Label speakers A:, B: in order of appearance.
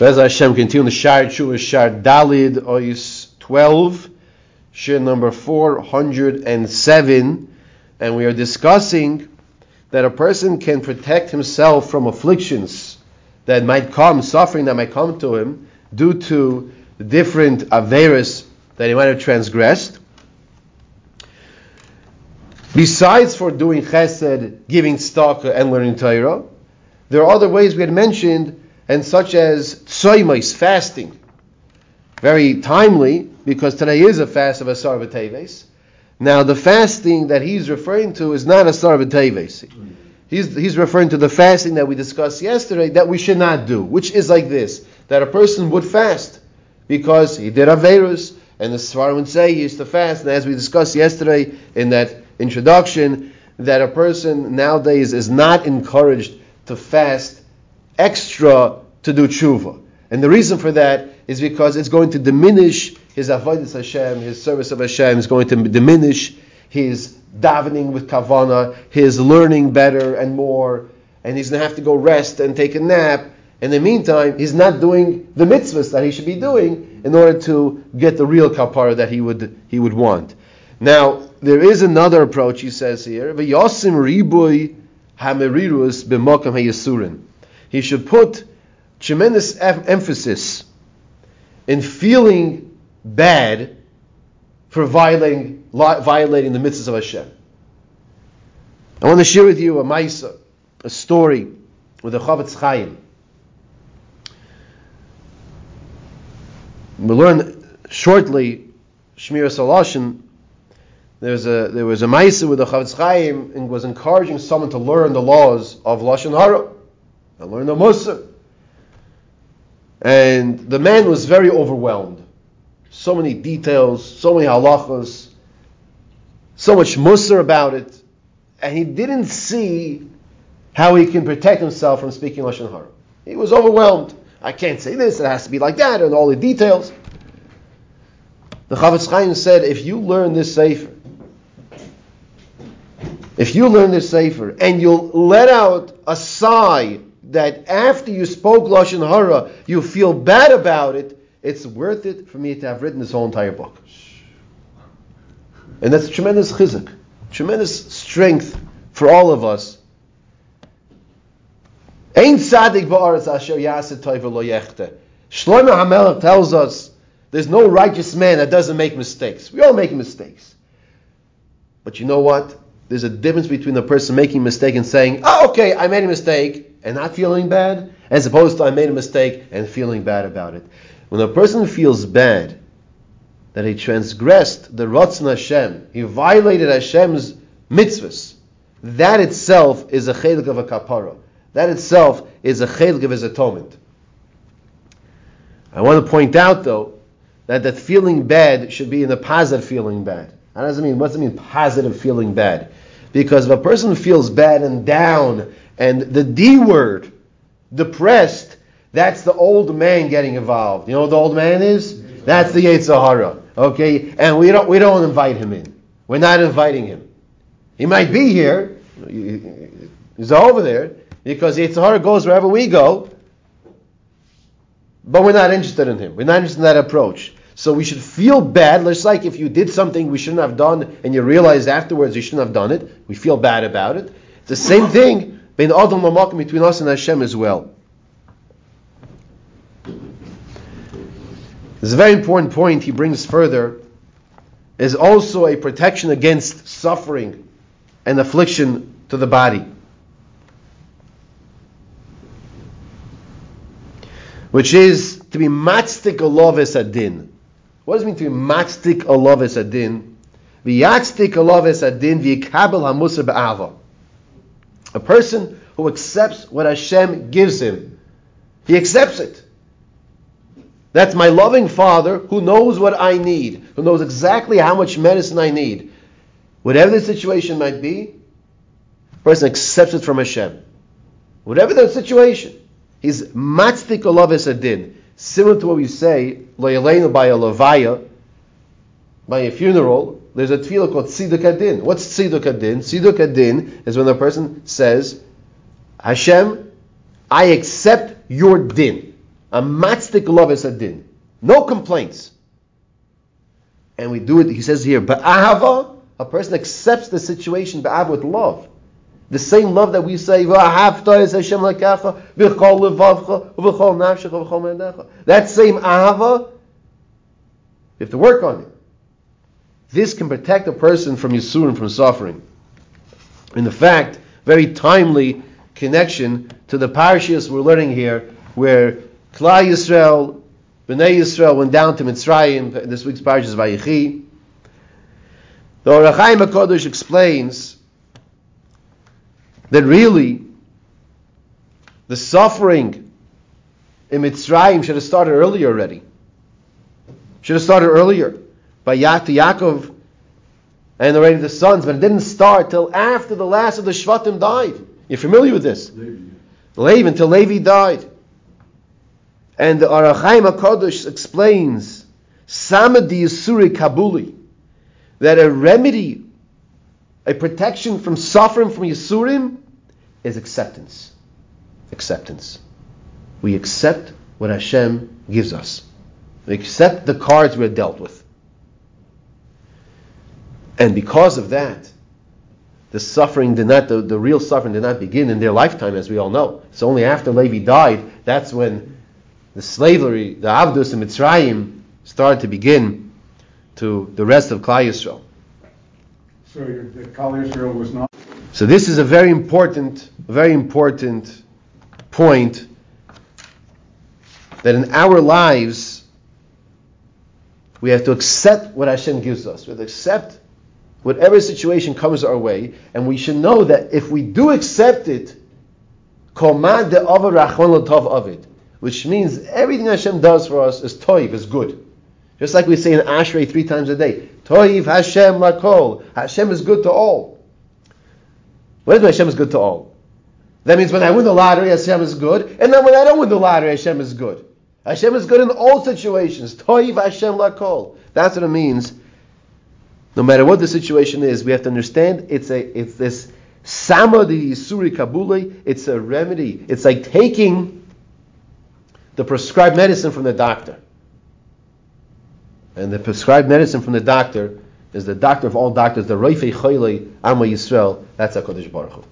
A: Bez Hashem continue the Shar Tshuva Shar Dalid Ois 12, Shir number 407, and we are discussing that a person can protect himself from afflictions that might come, suffering that might come to him due to different averas that he might have transgressed. Besides for doing chesed, giving stock, and learning Torah, there are other ways we had mentioned and such as tzoymais, fasting. Very timely, because today is a fast of Asar B'Teves. Now, the fasting that he's referring to is not Asar B'Teves. He's, he's referring to the fasting that we discussed yesterday that we should not do, which is like this, that a person would fast because he did a Averus, and the Svarim would say he used to fast, and as we discussed yesterday in that introduction, that a person nowadays is not encouraged to fast extra to do tshuva. And the reason for that is because it's going to diminish his avodas Hashem, his service of Hashem is going to diminish his davening with kavana, his learning better and more, and he's going to have to go rest and take a nap. In the meantime, he's not doing the mitzvahs that he should be doing in order to get the real kapara that he would he would want. Now, there is another approach, he says here, v'yosim ribui hamerirus b'mokam hayasurin he should put tremendous em- emphasis in feeling bad for violating, li- violating the mitzvahs of Hashem. I want to share with you a maisa, a story with the Chofetz Chaim. We'll learn shortly Shmiras HaLashon. There's a, there was a maisa with the Chofetz Chaim and was encouraging someone to learn the laws of Lashon Hara. I learned the Musa. And the man was very overwhelmed. So many details, so many halachas, so much Musa about it. And he didn't see how he can protect himself from speaking Lashon Hara. He was overwhelmed. I can't say this, it has to be like that, and all the details. The Chofetz Chaim said, if you learn this Sefer, if you learn this Sefer, and you'll let out a sigh that after you spoke Lashon Hara, you feel bad about it, it's worth it for me to have written this whole entire book. And that's tremendous chizuk, tremendous strength for all of us. Ein tzaddik ba'aretz asher yasid toiv lo yechte. Shlomo HaMelech tells us there's no righteous man that doesn't make mistakes. We all make mistakes. But you know what? There's a difference between a person making a mistake and saying, oh, okay, I made a mistake, and not feeling bad, as opposed to I made a mistake and feeling bad about it. When a person feels bad that he transgressed the Ratzon Hashem, he violated Hashem's mitzvahs, that itself is a chelik of a kapara. That itself is a chelik of his atonement. I want to point out though that that feeling bad should be in a positive feeling bad. That doesn't mean what does it mean positive feeling bad? Because if a person feels bad and down and the D word, depressed, that's the old man getting involved. You know what the old man is? That's the Yetzer Okay? And we don't, we don't invite him in. We're not inviting him. He might be here. He's over there because Yetzer goes wherever we go. But we're not interested in him. We're not interested in that approach. So we should feel bad, just like if you did something we shouldn't have done and you realize afterwards you shouldn't have done it. We feel bad about it. It's the same thing between us and Hashem as well. This a very important point he brings further. Is also a protection against suffering and affliction to the body. Which is to be matzdik aloves adin. What does it mean to be matzdik aloves adin? V'yatzdik aloves adin v'yikabel hamusar ba'ava. A person who accepts what Hashem gives him, he accepts it. That's my loving Father who knows what I need, who knows exactly how much medicine I need. Whatever the situation might be, a person accepts it from Hashem. Whatever the situation, he's matzdik olavis adin. Similar to what we say, loyalena by a levaya, by a funeral, there's a tefillah called Tziduk Adin. What's Tziduk Adin? Tziduk Adin is when the person says, Hashem, I accept your din. A matzdik aloves adin. No complaints. And we do it, he says here, ba'ahava, a person accepts the situation ba'ahava with love. The same love that we say, that same ahava, you have to work on it. This can protect a person from Yisurim, from suffering. In the fact, very timely connection to the parashas we're learning here, where Klal Yisrael, Bnei Yisrael went down to Mitzrayim, this week's parashas Vayichi. The Ohr HaChaim HaKadosh explains that really the suffering in Mitzrayim should have started earlier already. Should have started earlier by ya- Yaakov and already the sons, but it didn't start till after the last of the Shvatim died. You're familiar with this? Levi, Levi until Levi died. And the Ohr HaChaim HaKadosh explains, Samadi Yisuri Kabuli, that a remedy, a protection from suffering from Yisurim, is acceptance. Acceptance. We accept what Hashem gives us. We accept the cards we're dealt with. And because of that, the suffering did not, the, the real suffering did not begin in their lifetime, as we all know. It's only after Levi died, that's when the slavery, the Avdus and Mitzrayim started to begin to the rest of Klal Yisrael.
B: So the Klal Yisrael was not.
A: So this is a very important, very important point that in our lives we have to accept what Hashem gives us. We have to accept whatever situation comes our way, and we should know that if we do accept it, of it, which means everything Hashem does for us is toiv, is good. Just like we say in Ashrei three times a day, toiv Hashem lakol. Hashem is good to all. What does Hashem is good to all? That means when I win the lottery, Hashem is good, and then when I don't win the lottery, Hashem is good. Hashem is good in all situations. Toiv Hashem lakol. That's what it means no matter what the situation is, we have to understand it's a it's this sama the yisuri kabule. It's a remedy. It's like taking the prescribed medicine from the doctor. And the prescribed medicine from the doctor is the doctor of all doctors, the Reifei Choyle Amma Yisrael. That's Hakadosh Baruch Hu.